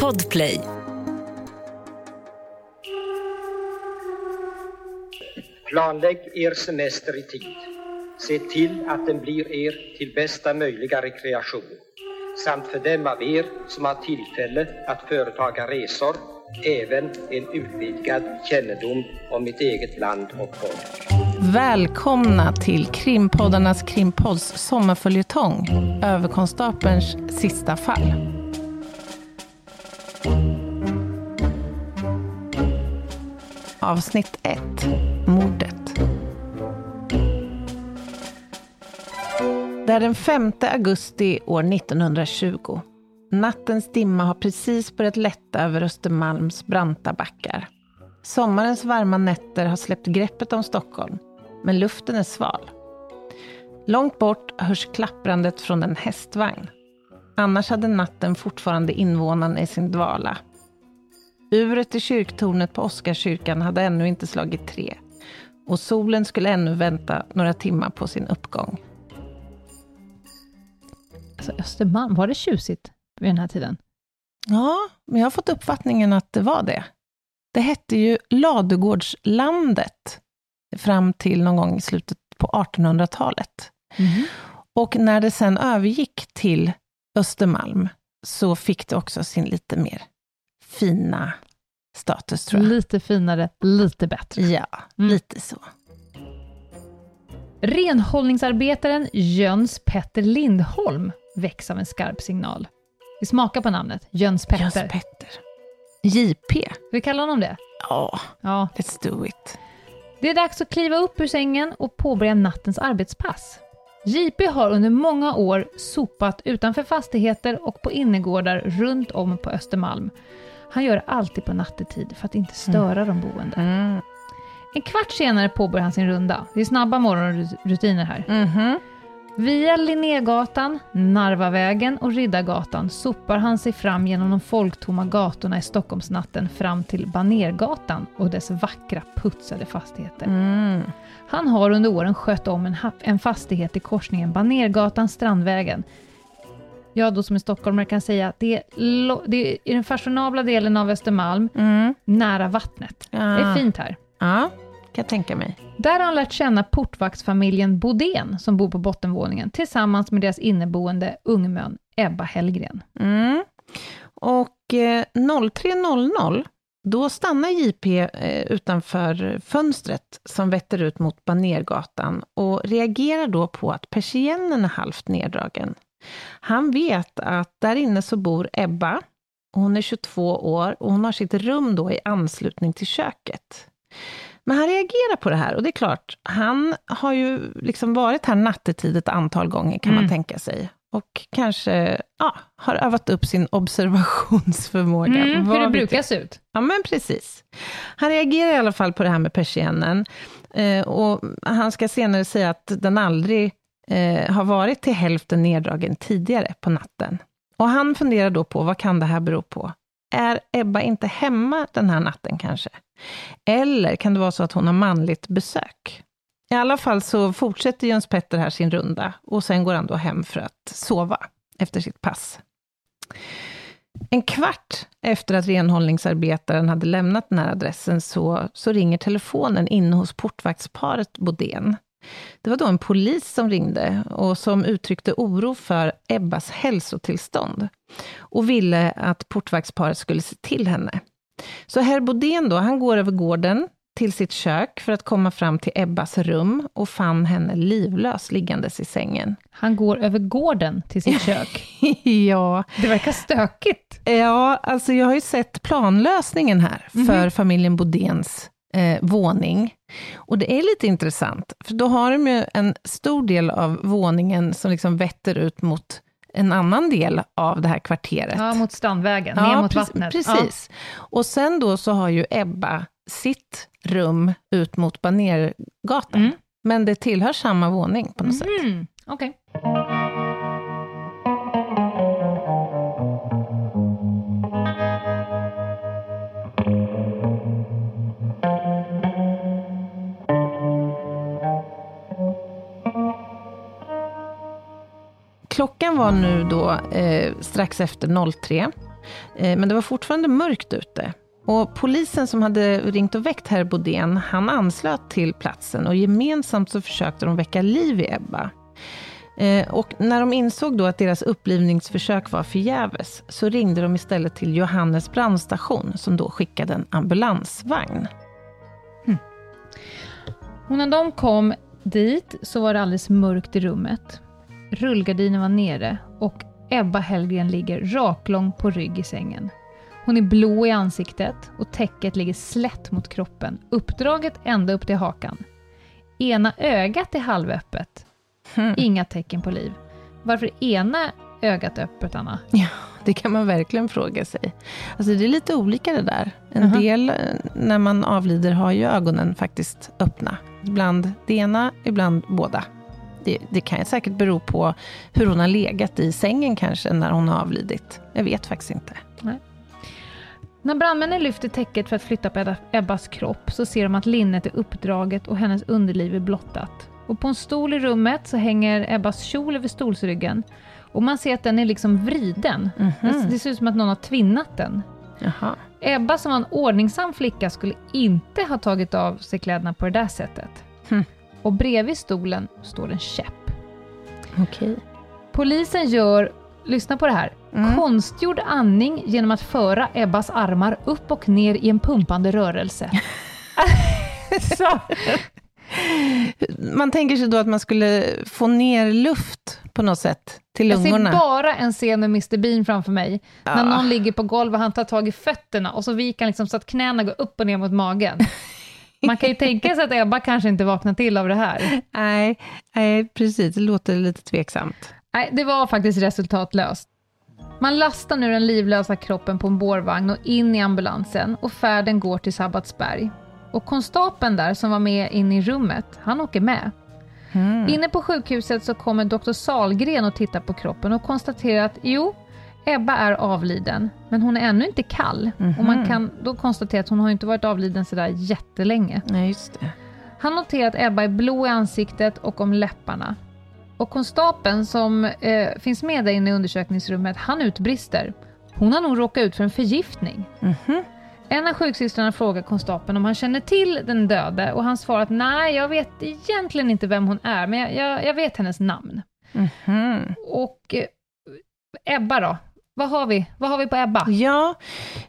Podplay. Planlägg er semester i tid. Se till att den blir er till bästa möjliga rekreation samt för dem av er som har tillfälle att företaga resor även en utvidgad kännedom om mitt eget land och folk. Välkomna till krimpoddarnas krimpods sommarföljetong Överkonstapelns sista fall. Avsnitt 1. Mordet. Det är den 5 augusti år 1920. Nattens dimma har precis börjat lätta över Östermalms branta backar. Sommarens varma nätter har släppt greppet om Stockholm, men luften är sval. Långt bort hörs klapprandet från en hästvagn. Annars hade natten fortfarande invånarna i sin dvala. Uret i kyrktornet på Oscarskyrkan hade ännu inte slagit tre och solen skulle ännu vänta några timmar på sin uppgång. Alltså Östermalm, var det tjusigt vid den här tiden? Ja, men jag har fått uppfattningen att det var det. Det hette ju Ladugårdslandet fram till någon gång i slutet på 1800-talet. Mm. Och när det sen övergick till Östermalm så fick det också sin lite mer fina status, tror jag. Lite finare, lite bättre. Ja, Mm. lite så. Renhållningsarbetaren Jöns Petter Lindholm väcks av en skarp signal. Vi smakar på namnet, Jöns Petter. Jöns Petter. JP. Vi kalla honom det? Ja, Ja. let's do it. Det är dags att kliva upp ur sängen och påbörja nattens arbetspass. JP har under många år sopat utanför fastigheter och på innergårdar runt om på Östermalm. Han gör det alltid på nattetid för att inte störa de boende. Mm. En kvart senare påbörjar han sin runda. Det är snabba morgonrutiner här. Mhm. Via Linnégatan, Narvavägen och Riddargatan sopar han sig fram genom de folktomma gatorna i Stockholmsnatten fram till Banergatan och dess vackra putsade fastigheter. Mm. Han har under åren skött om en, en fastighet i korsningen Banergatan, Strandvägen. Jag då som är stockholmare kan säga att det är, det är i den fashionabla delen av Östermalm, Mm. nära vattnet. Det är Ja. fint här. Ja, kan jag tänka mig. Där har han lärt känna portvaktsfamiljen Bodén som bor på bottenvåningen tillsammans med deras inneboende ungmön Ebba Hellgren. Mm. Och eh, 03.00, då stannar JP eh, utanför fönstret som vetter ut mot Banergatan och reagerar då på att persiennen är halvt neddragen. Han vet att där inne så bor Ebba, hon är 22 år och hon har sitt rum då i anslutning till köket. Men han reagerar på det här och det är klart, han har ju liksom varit här nattetid ett antal gånger kan man Mm. tänka sig. Och kanske ja, har övat upp sin observationsförmåga. Mm, hur det brukar se ut. Ja, men precis. Han reagerar i alla fall på det här med persiennen. Eh, och han ska senare säga att den aldrig eh, har varit till hälften neddragen tidigare på natten. Och han funderar då på, vad kan det här bero på? Är Ebba inte hemma den här natten kanske? Eller kan det vara så att hon har manligt besök? I alla fall så fortsätter Jöns Petter här sin runda och sen går han då hem för att sova efter sitt pass. En kvart efter att renhållningsarbetaren hade lämnat den här adressen så, så ringer telefonen inne hos portvaktsparet Bodén. Det var då en polis som ringde och som uttryckte oro för Ebbas hälsotillstånd och ville att portvaktsparet skulle se till henne. Så herr Bodén då, han går över gården till sitt kök för att komma fram till Ebbas rum och fann henne livlös liggandes i sängen. Han går över gården till sitt kök. ja, Det verkar stökigt. Ja, alltså jag har ju sett planlösningen här för familjen Bodéns eh, våning. Och det är lite intressant, för då har de ju en stor del av våningen som liksom vetter ut mot en annan del av det här kvarteret. Ja, mot Strandvägen, Ja, ner mot vattnet. Precis. Och sen då så har ju Ebba sitt rum ut mot Banergatan. Mm. Men det tillhör samma våning på något sätt. Ja. Mm, klockan var nu då eh, strax efter 03, eh, men det var fortfarande mörkt ute. Och polisen som hade ringt och väckt herr Bodén, han anslöt till platsen och gemensamt så försökte de väcka liv i Ebba. Eh, och när de insåg då att deras upplivningsförsök var förgäves, så ringde de istället till Johannes brandstation, som då skickade en ambulansvagn. Hm. Och när de kom dit så var det alldeles mörkt i rummet. Rullgardinen var nere och Ebba Hellgren ligger raklång på rygg i sängen. Hon är blå i ansiktet och täcket ligger slätt mot kroppen, uppdraget ända upp till hakan. Ena ögat är halvöppet. Mm. Inga tecken på liv. Varför ena ögat öppet, Anna? Ja, det kan man verkligen fråga sig. Alltså det är lite olika det där. En uh -huh. del, eh, när man avlider, har ju ögonen faktiskt öppna. Ibland det ena, ibland båda. Det, det kan säkert bero på hur hon har legat i sängen kanske, när hon har avlidit. Jag vet faktiskt inte. Nej. När brandmännen lyfter täcket för att flytta på Ebbas kropp så ser de att linnet är uppdraget och hennes underliv är blottat. Och på en stol i rummet så hänger Ebbas kjol över stolsryggen. Och man ser att den är liksom vriden. Mm -hmm. Det ser ut som att någon har tvinnat den. Jaha. Ebba som var en ordningsam flicka skulle inte ha tagit av sig kläderna på det där sättet. Hm. Och bredvid stolen står en käpp. Okay. Polisen gör, lyssna på det här, mm. konstgjord andning genom att föra Ebbas armar upp och ner i en pumpande rörelse. Så. Man tänker sig då att man skulle få ner luft på något sätt till lungorna. Jag ser bara en scen med Mr Bean framför mig, ja. när någon ligger på golvet och han tar tag i fötterna och så viker han liksom så att knäna går upp och ner mot magen. Man kan ju tänka sig att Ebba kanske inte vaknar till av det här. Nej, nej precis, det låter lite tveksamt. Nej, det var faktiskt resultatlöst. Man lastar nu den livlösa kroppen på en bårvagn och in i ambulansen och färden går till Sabbatsberg. Och konstapeln där som var med in i rummet, han åker med. Mm. Inne på sjukhuset så kommer doktor Salgren och tittar på kroppen och konstaterar att jo, Ebba är avliden, men hon är ännu inte kall. Mm -hmm. Och man mhm. kan då konstatera att hon har inte varit avliden sådär jättelänge. Nej, just det. Han noterar att Ebba är blå i ansiktet och om läpparna. Och konstapeln som eh, finns med där inne i undersökningsrummet, han utbrister. Hon har nog råkat ut för en förgiftning. Mm -hmm. En av sjuksystrarna frågar konstapeln om han känner till den döde och han svarar att nej, jag vet egentligen inte vem hon är, men jag, jag, jag vet hennes namn. Mm -hmm. Och eh, Ebba då? Vad har vi? Vad har vi på Ebba? Ja,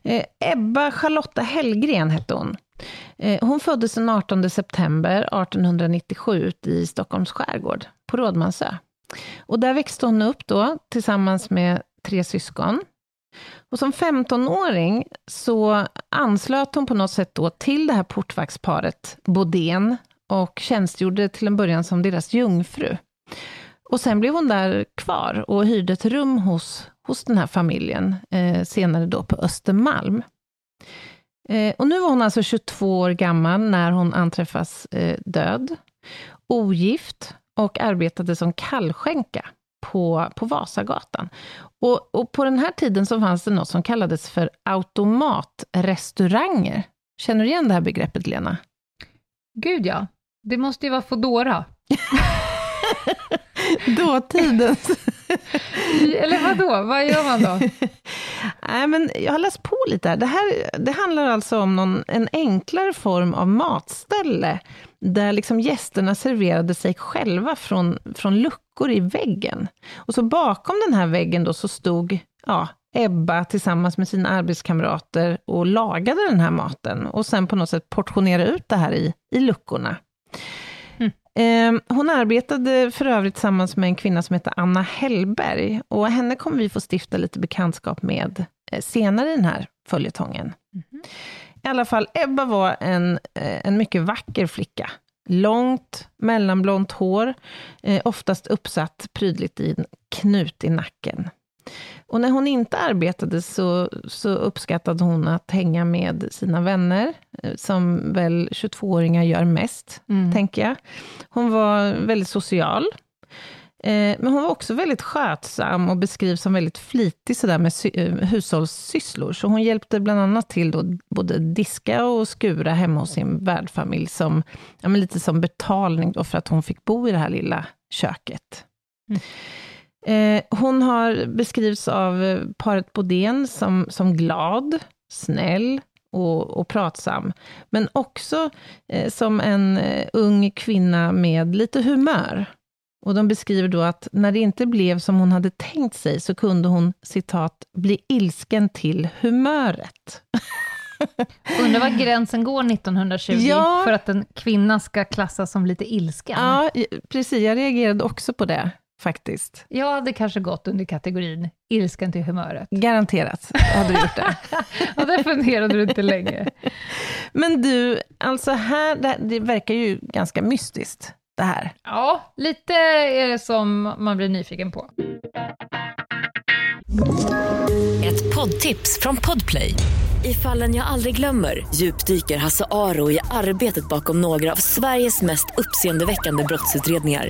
eh, Ebba Charlotta Hellgren hette hon. Eh, hon föddes den 18 september 1897 i Stockholms skärgård, på Rådmansö. Och där växte hon upp då, tillsammans med tre syskon. Och som 15-åring så anslöt hon på något sätt då till det här portvaktsparet Bodén och tjänstgjorde till en början som deras jungfru. Och sen blev hon där kvar och hyrde ett rum hos, hos den här familjen, eh, senare då på Östermalm. Eh, och nu var hon alltså 22 år gammal när hon anträffas eh, död, ogift och arbetade som kallskänka på, på Vasagatan. Och, och, på den här tiden så fanns det något som kallades för automatrestauranger. Känner du igen det här begreppet, Lena? Gud ja, det måste ju vara Foodora. Dåtidens. Eller vadå? Vad gör man då? Nej, men jag har läst på lite här. Det, här, det handlar alltså om någon, en enklare form av matställe, där liksom gästerna serverade sig själva från, från luckor i väggen. Och så bakom den här väggen då så stod ja, Ebba tillsammans med sina arbetskamrater och lagade den här maten och sen på något sätt portionerade ut det här i, i luckorna. Ehm, hon arbetade för övrigt tillsammans med en kvinna som heter Anna Hellberg, och henne kommer vi få stifta lite bekantskap med eh, senare i den här följetongen. Mm. I alla fall, Ebba var en, eh, en mycket vacker flicka. Långt, mellanblont hår, eh, oftast uppsatt prydligt i en knut i nacken. Och när hon inte arbetade så, så uppskattade hon att hänga med sina vänner, eh, som väl 22-åringar gör mest, mm. tänker jag. Hon var väldigt social. Eh, men hon var också väldigt skötsam och beskrivs som väldigt flitig sådär med eh, hushållssysslor. Så hon hjälpte bland annat till då både diska och skura hemma hos sin värdfamilj, som, ja, lite som betalning då för att hon fick bo i det här lilla köket. Mm. Eh, hon har beskrivits av eh, paret Bodén som, som glad, snäll och, och pratsam, men också eh, som en eh, ung kvinna med lite humör. Och de beskriver då att när det inte blev som hon hade tänkt sig, så kunde hon, citat, bli ilsken till humöret. Undrar var gränsen går 1920 ja. för att en kvinna ska klassas som lite ilsken? Ja, precis. Jag reagerade också på det faktiskt. Jag hade kanske gått under kategorin ilsken till humöret. Garanterat hade du gjort det. ja, där funderade du inte länge. Men du, alltså här, det, det verkar ju ganska mystiskt, det här. Ja, lite är det som man blir nyfiken på. Ett poddtips från Podplay. I fallen jag aldrig glömmer djupdyker Hasse Aro i arbetet bakom några av Sveriges mest uppseendeväckande brottsutredningar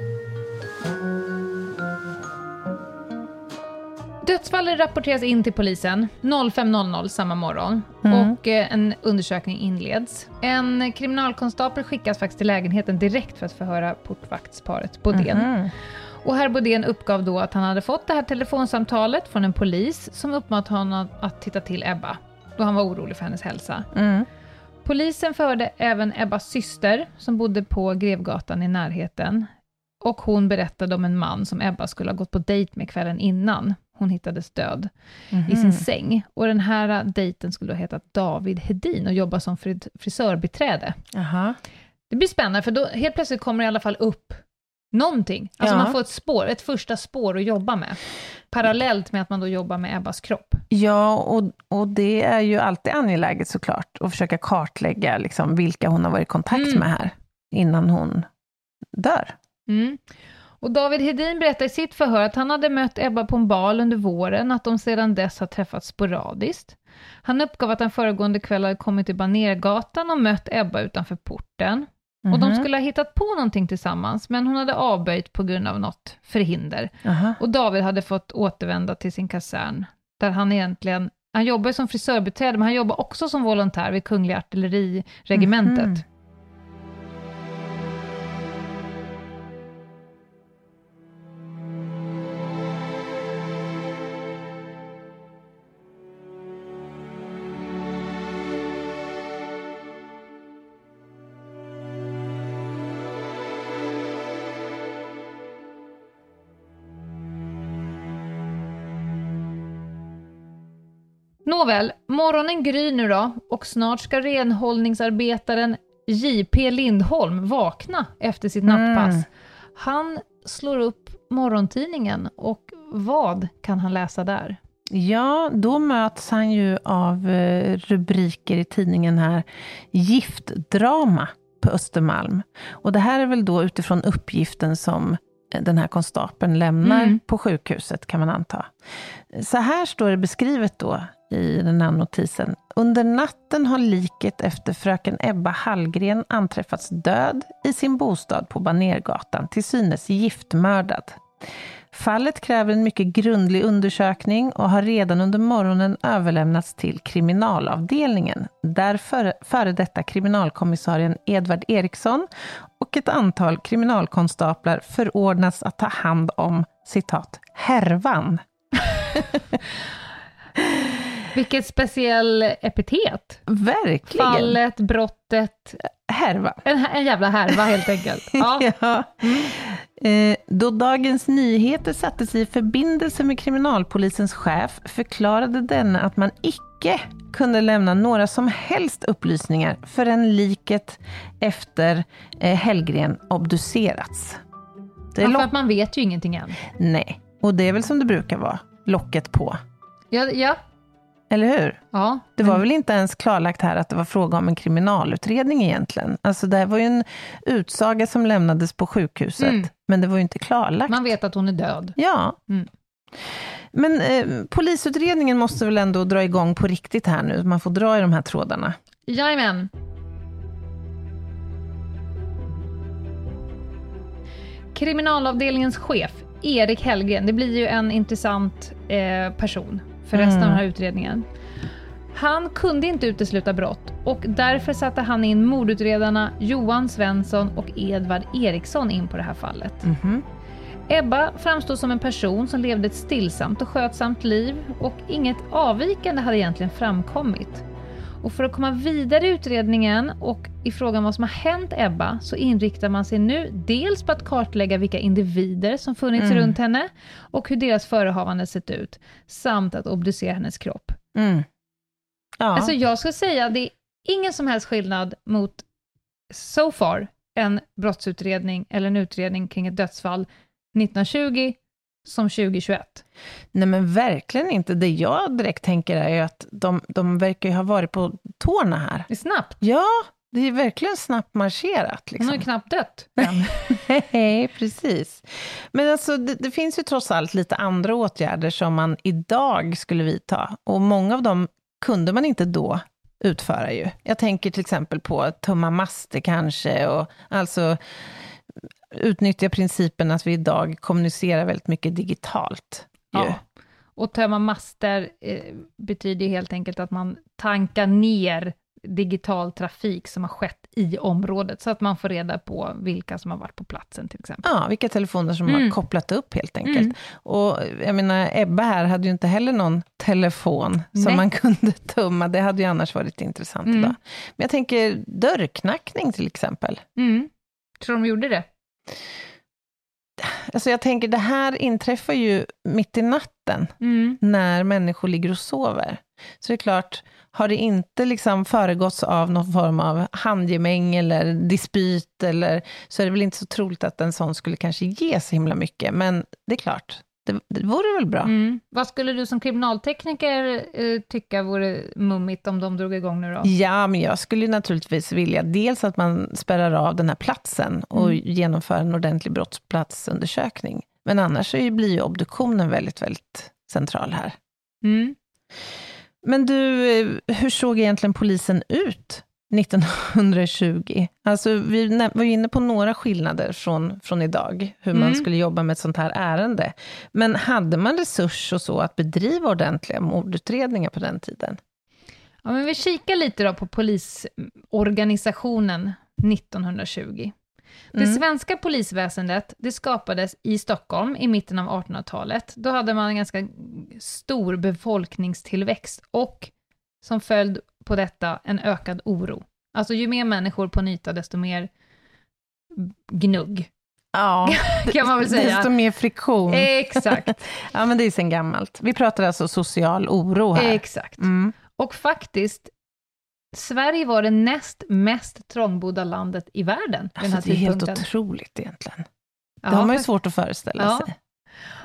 Dödsfallet rapporteras in till polisen 05.00 samma morgon mm. och eh, en undersökning inleds. En kriminalkonstapel skickas faktiskt till lägenheten direkt för att förhöra portvaktsparet Bodén. Mm. Och herr Bodén uppgav då att han hade fått det här telefonsamtalet från en polis som uppmanat honom att titta till Ebba, då han var orolig för hennes hälsa. Mm. Polisen förde även Ebbas syster, som bodde på Grevgatan i närheten. Och hon berättade om en man som Ebba skulle ha gått på dejt med kvällen innan hon hittades död mm -hmm. i sin mhm. säng. Och den här dejten skulle då heta David Hedin och jobba som frisörbiträde. Aha. Det blir spännande, för då helt plötsligt kommer det i alla fall upp någonting. Alltså ja. man får ett spår, ett första spår att jobba med. Parallellt med att man då jobbar med Ebbas kropp. Ja, och, och det är ju alltid angeläget såklart, att försöka kartlägga liksom, vilka hon har varit i kontakt mm. med här, innan hon dör. Mm. Och David Hedin berättar i sitt förhör att han hade mött Ebba på en bal under våren, att de sedan dess har träffats sporadiskt. Han uppgav att han föregående kväll hade kommit till Banergatan och mött Ebba utanför porten. Mm -hmm. Och de mhm. skulle ha hittat på någonting tillsammans, men hon hade avböjt på grund av något förhinder. Uh -huh. Och David hade fått återvända till sin kasern, där han egentligen, han jobbar som frisörbiträde, men han jobbar också som volontär vid Kungliga Artilleriregementet. Mm -hmm. Nåväl, morgonen gryr nu då och snart ska renhållningsarbetaren J.P. Lindholm vakna efter sitt nattpass. Mm. Han slår upp morgontidningen och vad kan han läsa där? Ja, då möts han ju av eh, rubriker i tidningen här, giftdrama på Östermalm. Och det här är väl då utifrån uppgiften som den här konstapeln lämnar mm. på sjukhuset, kan man anta. Så här står det beskrivet då i den här notisen. Under natten har liket efter fröken Ebba Hallgren anträffats död i sin bostad på Banergatan, till synes giftmördad. Fallet kräver en mycket grundlig undersökning och har redan under morgonen överlämnats till kriminalavdelningen, där före, före detta kriminalkommissarien Edvard Eriksson och ett antal kriminalkonstaplar förordnats att ta hand om, citat, härvan. Vilket speciell epitet. Verkligen. Fallet, brottet. Härva. En, en jävla härva helt enkelt. Ja. ja. Eh, då Dagens Nyheter sattes i förbindelse med kriminalpolisens chef förklarade denne att man icke kunde lämna några som helst upplysningar förrän liket efter eh, Hellgren obducerats. Det ja, för att man vet ju ingenting än. Nej, och det är väl som det brukar vara, locket på. Ja, ja eller hur? Ja. Det var väl inte ens klarlagt här att det var fråga om en kriminalutredning egentligen. Alltså det var ju en utsaga som lämnades på sjukhuset, mm. men det var ju inte klarlagt. Man vet att hon är död. Ja. Mm. Men eh, polisutredningen måste väl ändå dra igång på riktigt här nu? Man får dra i de här trådarna. Jajamän. Kriminalavdelningens chef, Erik Hellgren, det blir ju en intressant eh, person för resten Mm. av den här utredningen. Han kunde inte utesluta brott och därför satte han in mordutredarna Johan Svensson och Edvard Eriksson in på det här fallet. Mhm. Ebba framstod som en person som levde ett stillsamt och skötsamt liv och inget avvikande hade egentligen framkommit. Och för att komma vidare i utredningen och i frågan vad som har hänt Ebba så inriktar man sig nu dels på att kartlägga vilka individer som funnits Mm. runt henne och hur deras förehavande sett ut, samt att obducera hennes kropp. Mm. Ja. Alltså jag skulle säga det är ingen som helst skillnad mot so far en brottsutredning eller en utredning kring ett dödsfall 1920 som 2021. Nej men verkligen inte. Det jag direkt tänker är ju att de, de verkar ju ha varit på tårna här. Det är snabbt. Ja, det är verkligen snabbt marscherat. Hon har ju Liksom. knappt dött. Nej, precis. Men alltså, det, det finns ju trots allt lite andra åtgärder som man idag skulle vidta. Och många av dem kunde man inte då utföra ju. Jag tänker till exempel på att tumma master kanske, och alltså utnyttja principen att vi idag kommunicerar väldigt mycket digitalt. Ju. Ja. Och tömma master eh, betyder helt enkelt att man tankar ner digital trafik som har skett i området, så att man får reda på vilka som har varit på platsen till exempel. Ja, vilka telefoner som Mm. har kopplat upp helt enkelt. Mm. Och jag menar, Ebba här hade ju inte heller någon telefon Nej. som man kunde tumma. Det hade ju annars varit intressant Mm. idag. Men jag tänker dörrknackning till exempel. Mm. Tror de gjorde det? Alltså jag tänker, det här inträffar ju mitt i natten, Mm. när människor ligger och sover. Så det är klart, har det inte liksom föregåtts av någon form av handgemäng eller dispyt, eller, så är det väl inte så troligt att en sån skulle kanske ge så himla mycket. Men det är klart, det, det vore väl bra. Mm. Vad skulle du som kriminaltekniker eh, tycka vore mummigt om de drog igång nu då? Ja, men jag skulle naturligtvis vilja dels att man spärrar av den här platsen och Mm. genomför en ordentlig brottsplatsundersökning. Men annars så blir ju obduktionen väldigt, väldigt central här. Mm. Men du, eh, hur såg egentligen polisen ut 1920? Alltså, vi var ju inne på några skillnader från, från idag, hur man Mm. skulle jobba med ett sånt här ärende. Men hade man resurs och så att bedriva ordentliga mordutredningar på den tiden? Ja, men vi kikar lite då på polisorganisationen 1920. Det Mm. svenska polisväsendet det skapades i Stockholm i mitten av 1800-talet. Då hade man en ganska stor befolkningstillväxt och som följd på detta en ökad oro. Alltså ju mer människor på en yta, desto mer gnugg, Ja, kan man väl säga. desto mer friktion. Exakt, Ja, men det är sen gammalt. Vi pratar alltså social oro här. exakt. Mm. Och faktiskt, Sverige var det näst mest trångbodda landet i världen vid den här Alltså, det är helt otroligt egentligen. Ja, Det har man ju svårt att föreställa Ja. sig.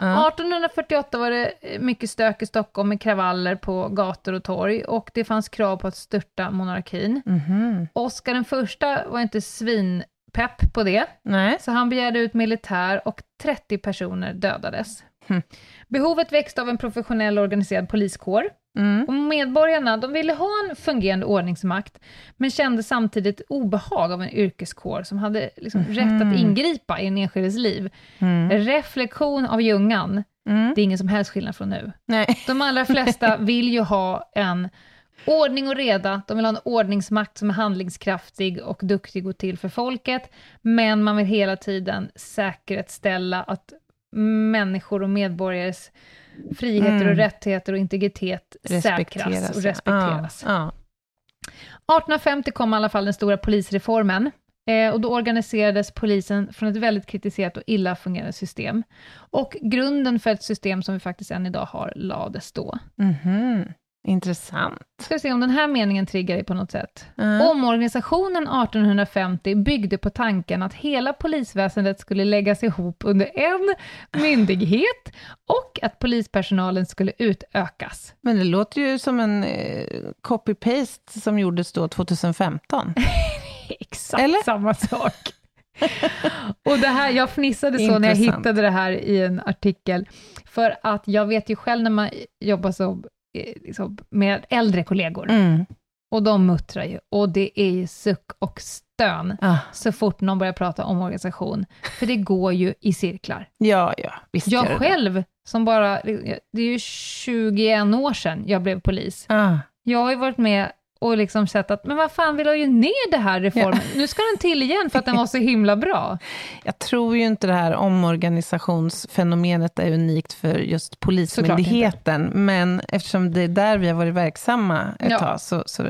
Ja. 1848 var det mycket stök i Stockholm med kravaller på gator och torg och det fanns krav på att störta monarkin. Mhm. Oscar den första var inte svinpepp på det, Nej. så han begärde ut militär och 30 personer dödades. Hm. Behovet växte av en professionell organiserad poliskår Mm. och medborgarna de ville ha en fungerande ordningsmakt, men kände samtidigt obehag av en yrkeskår som hade liksom rätt att ingripa i en enskildes liv. Mm. Reflektion av Ljungan, Mm. det är ingen som helst skillnad från nu. Nej. De allra flesta vill ju ha en ordning och reda, de vill ha en ordningsmakt som är handlingskraftig och duktig och till för folket, men man vill hela tiden säkerställa att människor och medborgares friheter Mm. och rättigheter och integritet säkras och ja. respekteras. Ja. 1850 kom i alla fall den stora polisreformen. Eh, och då organiserades polisen från ett väldigt kritiserat och illa fungerande system. Och grunden för ett system som vi faktiskt än idag har lades då. ja. Mhm. Intressant. Ska vi se om den här meningen triggar dig på något sätt. Ja. Omorganisationen 1850 byggde på tanken att hela polisväsendet skulle läggas ihop under en myndighet och att polispersonalen skulle utökas. Men det låter ju som en eh, copy-paste som gjordes då 2015. Exakt Eller? samma sak. Och det här, jag fnissade så när jag Intressant. hittade det här i en artikel, för att jag vet ju själv när man jobbar så, eh, liksom, med äldre kollegor, Mm. och de muttrar ju, och det är ju suck och stön Ah, så fort någon börjar prata om organisation, för det går ju i cirklar. ja, ja, visst Jag gör det. själv, som bara, det är ju 21 år sedan jag blev polis, Ah. jag har ju varit med och liksom sett att, men vad fan, vi la ju ner det här reformen, nu ska den till igen för att den var så himla bra. Jag tror ju inte det här omorganisationsfenomenet är unikt för just Polismyndigheten, men eftersom det är där vi har varit verksamma ett Ja. tag, så... så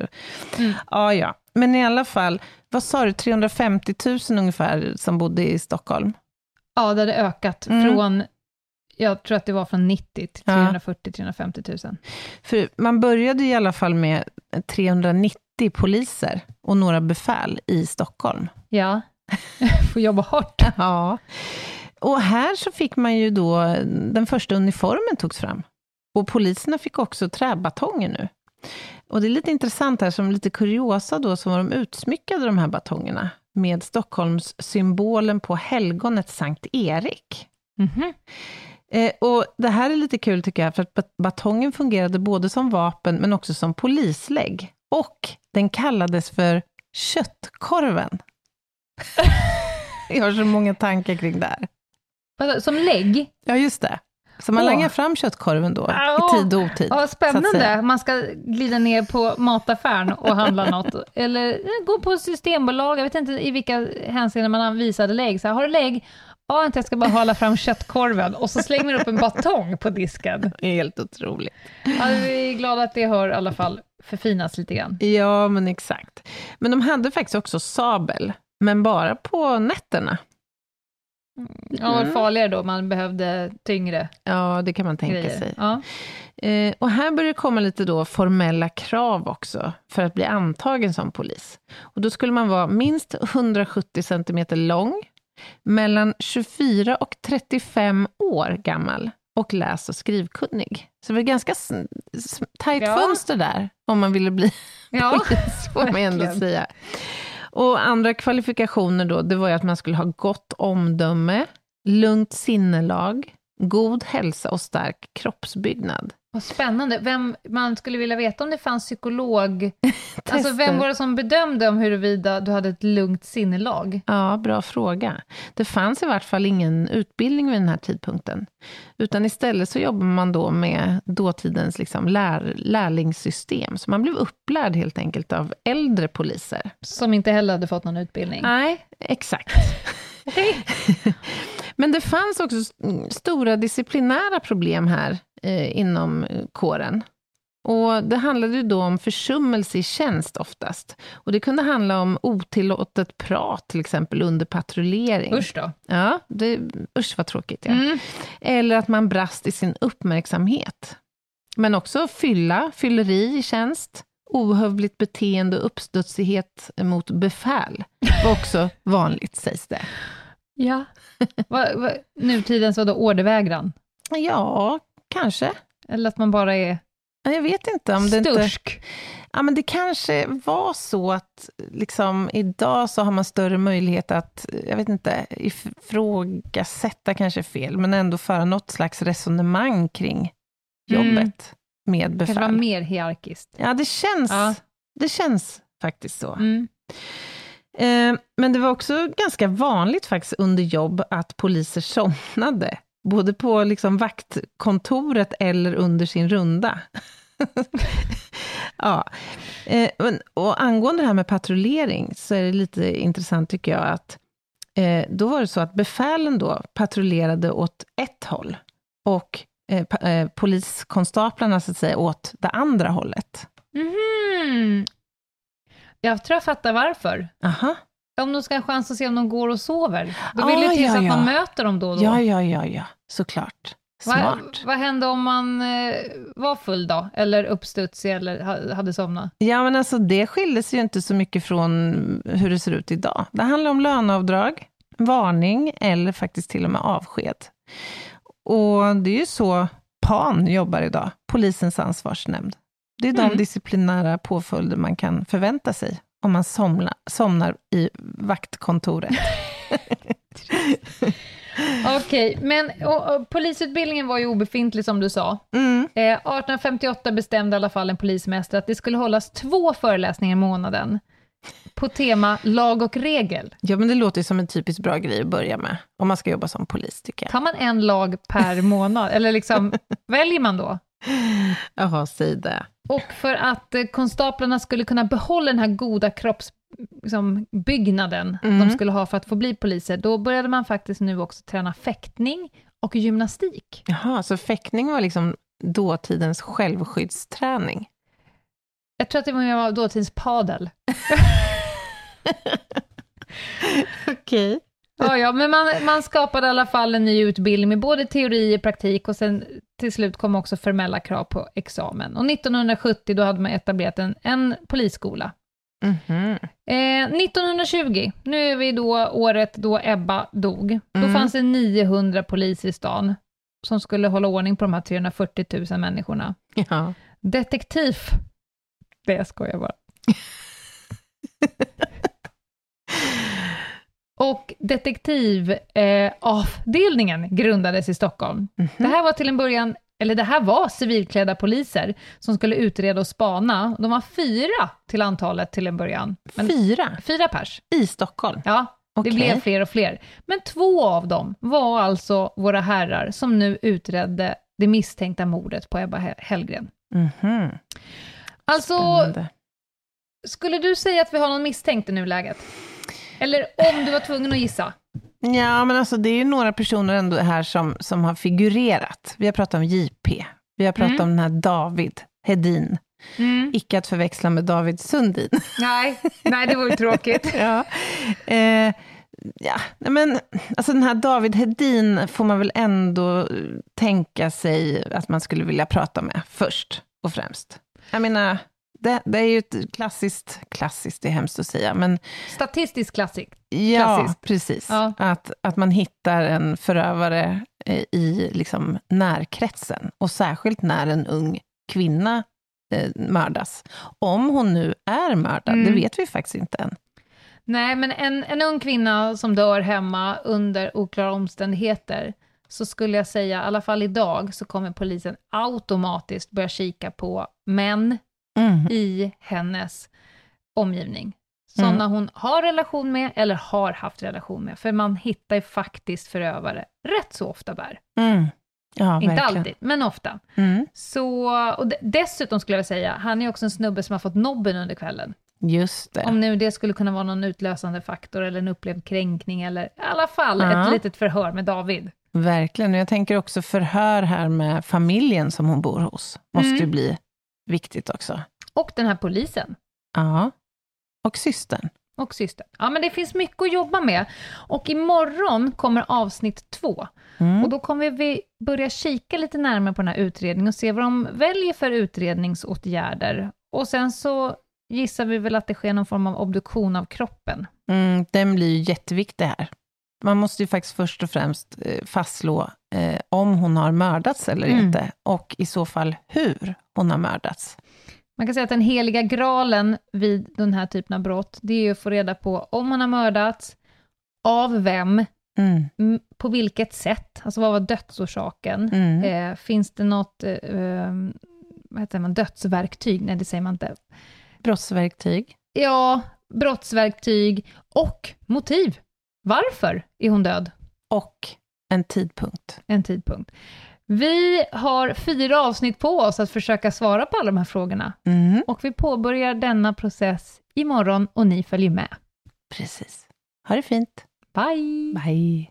Mm. ja, ja. Men i alla fall, vad sa du, 350 000 ungefär som bodde i Stockholm? Ja, det hade ökat Mm. från, jag tror att det var från 90 till Ja. 340-350 000. För man började i alla fall med 390 poliser och några befäl i Stockholm. Ja, får jobba hårt. Ja. Och här så fick man ju då, den första uniformen togs fram. Och poliserna fick också träbatonger nu. Och det är lite intressant här, som lite kuriosa då, så var de utsmyckade de här batongerna med Stockholms symbolen på helgonet Sankt Erik. Mhm. Eh, och det här är lite kul tycker jag, för att bat- batongen fungerade både som vapen, men också som polislägg. Och den kallades för köttkorven. jag har så många tankar kring det här. Som lägg? Ja, just det. Så man Åh. langar fram köttkorven då, Ja. i tid och otid. Att spännande. Man ska glida ner på mataffären och handla något. Eller eh, gå på Systembolag, jag vet inte i vilka hänseenden man visade lägg. Så här, har du lägg? Ja, jag ska bara hålla fram köttkorven. Och så slänger man upp en batong på disken. Helt otroligt. Ja, vi är glada att det har i alla fall förfinas lite grann. Ja, men exakt. Men de hade faktiskt också sabel, men bara på nätterna. Ja, var det farligare då, man behövde tyngre Ja, det kan man tänka grejer. sig. Ja. Eh, och här börjar det komma lite då formella krav också, för att bli antagen som polis. Och då skulle man vara minst 170 cm lång, mellan 24 och 35 år gammal och läs och skrivkunnig. Så det var ganska tajt Ja. fönster där, om man ville bli Ja, polis, får man ändå säga. Och andra kvalifikationer då, det var ju att man skulle ha gott omdöme, lugnt sinnelag, god hälsa och stark kroppsbyggnad. Vad spännande. Vem, man skulle vilja veta om det fanns psykolog... alltså vem var det som bedömde om huruvida du hade ett lugnt sinnelag? Ja, bra fråga. Det fanns i vart fall ingen utbildning vid den här tidpunkten. Utan istället så jobbar man då med dåtidens liksom lär, lärlingssystem. Så man blev upplärd helt enkelt av äldre poliser. Som inte heller hade fått någon utbildning. Nej, exakt. Men det fanns också s- stora disciplinära problem här eh, inom eh, kåren. Och det handlade ju då om försummelse i tjänst oftast. Och det kunde handla om otillåtet prat, till exempel under patrullering. Usch då. Ja, det, usch vad tråkigt. Ja. Mm. Eller att man brast i sin uppmärksamhet. Men också fylla, fylleri i tjänst, ohövligt beteende och uppstudsighet mot befäl var också vanligt, sägs det. Ja. va, va, nutidens vadå, ordervägran? Ja, kanske. Eller att man bara är Ja, Jag vet inte om det inte... stursk? Ja, men det kanske var så att liksom, idag så har man större möjlighet att, jag vet inte, ifrågasätta kanske fel, men ändå föra något slags resonemang kring Mm. jobbet med Kanske var befäl. mer hierarkiskt. Ja, det känns, Ja. det känns faktiskt så. Mm. Eh, men det var också ganska vanligt faktiskt under jobb att poliser somnade, både på liksom vaktkontoret eller under sin runda. ja. Eh, och angående det här med patrullering, så är det lite intressant tycker jag, att eh, då var det så att befälen då patrullerade åt ett håll, och poliskonstaplarna så att säga åt det andra hållet. Mm. Jag tror jag fattar varför. Aha. Om de ska ha en chans att se om de går och sover. Då Ah, vill det till ja, att ja. man möter dem då och då. Ja, ja, ja, ja, såklart. Smart. vad hände om man eh, var full då? Eller uppstudsig eller ha, hade somnat? Ja, men alltså det skiljer sig ju inte så mycket från hur det ser ut idag. Det handlar om löneavdrag, varning eller faktiskt till och med avsked. Och det är ju så PAN jobbar idag, Polisens ansvarsnämnd. Det är de Mm. disciplinära påföljder man kan förvänta sig om man somna, somnar i vaktkontoret. Okej, men och, och, polisutbildningen var ju obefintlig som du sa. Mm. Eh, 1858 bestämde i alla fall en polismästare att det skulle hållas två föreläsningar i månaden på tema lag och regel. Ja, men det låter ju som en typiskt bra grej att börja med, om man ska jobba som polis, tycker jag. Tar man en lag per månad, eller liksom, väljer man då? Jaha, säg det. Och för att eh, konstaplarna skulle kunna behålla den här goda kroppsbyggnaden Mm. de skulle ha för att få bli poliser, då började man faktiskt nu också träna fäktning och gymnastik. Jaha, så fäktning var liksom dåtidens självskyddsträning? Jag tror att det var dåtidens padel. Okej. Ja, ja, men man, man skapade i alla fall en ny utbildning med både teori och praktik och sen till slut kom också formella krav på examen. Och 1970 då hade man etablerat en, en polisskola. Mhm. Eh, 1920, nu är vi då året då Ebba dog. Då Mm. fanns det 900 poliser i stan som skulle hålla ordning på de här 340 000 människorna. Ja. Detektiv. Det jag skojar bara. Och detektivavdelningen eh, grundades i Stockholm. Mhm. Det här var till en början, eller det här var civilklädda poliser som skulle utreda och spana. De var fyra till antalet till en början. Men Fyra fyra pers. i Stockholm? Ja, det Okej. blev fler och fler. Men två av dem var alltså våra herrar som nu utredde det misstänkta mordet på Ebba Hel- Hellgren. Mhm. Alltså, Spännande. skulle du säga att vi har någon misstänkt i nuläget? Eller om du var tvungen att gissa? Ja, men alltså det är ju några personer ändå här som, som har figurerat. Vi har pratat om JP. Vi har pratat Mm. om den här David Hedin. Mm. Icke att förväxla med David Sundin. Nej, nej, det vore tråkigt. ja. Eh, ja, men alltså den här David Hedin får man väl ändå tänka sig att man skulle vilja prata med först och främst. Jag menar, det, det är ju ett klassiskt, klassiskt är hemskt att säga, men Statistisk klassik. Ja, Klassiskt. precis. Ja. Att, att man hittar en förövare eh, i liksom närkretsen, och särskilt när en ung kvinna eh, mördas. Om hon nu är mördad, Mm. det vet vi faktiskt inte än. Nej, men en, en ung kvinna som dör hemma under oklara omständigheter, så skulle jag säga, i alla fall idag, så kommer polisen automatiskt börja kika på män Mm. i hennes omgivning. Sådana Mm. hon har relation med eller har haft relation med. För man hittar ju faktiskt förövare rätt så ofta där. Mm. Ja, Inte verkligen. alltid, men ofta. Mm. Så, och de- dessutom skulle jag säga, han är också en snubbe som har fått nobben under kvällen. Just det. Om nu det skulle kunna vara någon utlösande faktor eller en upplevd kränkning eller i alla fall Ja. ett litet förhör med David. Verkligen. Och jag tänker också förhör här med familjen som hon bor hos. Måste Mm. ju bli viktigt också. Och den här polisen. Ja. Och systern. och systern. Ja, men det finns mycket att jobba med. Och imorgon kommer avsnitt två. Mm. Och då kommer vi börja kika lite närmare på den här utredningen och se vad de väljer för utredningsåtgärder. Och sen så gissar vi väl att det sker någon form av obduktion av kroppen. Mm, den blir ju jätteviktig här. Man måste ju faktiskt först och främst eh, fastslå eh, om hon har mördats eller Mm. inte, och i så fall hur hon har mördats. Man kan säga att den heliga graalen vid den här typen av brott, det är ju att få reda på om hon har mördats, av vem, Mm. på vilket sätt, alltså vad var dödsorsaken? Mm. Eh, finns det något, eh, eh, vad heter man, dödsverktyg? Nej, det säger man inte. Brottsverktyg. Ja, brottsverktyg och motiv. Varför är hon död? Och en tidpunkt. En tidpunkt. Vi har fyra avsnitt på oss att försöka svara på alla de här frågorna. Mm. Och vi påbörjar denna process imorgon och ni följer med. Precis. Ha det fint. Bye! Bye.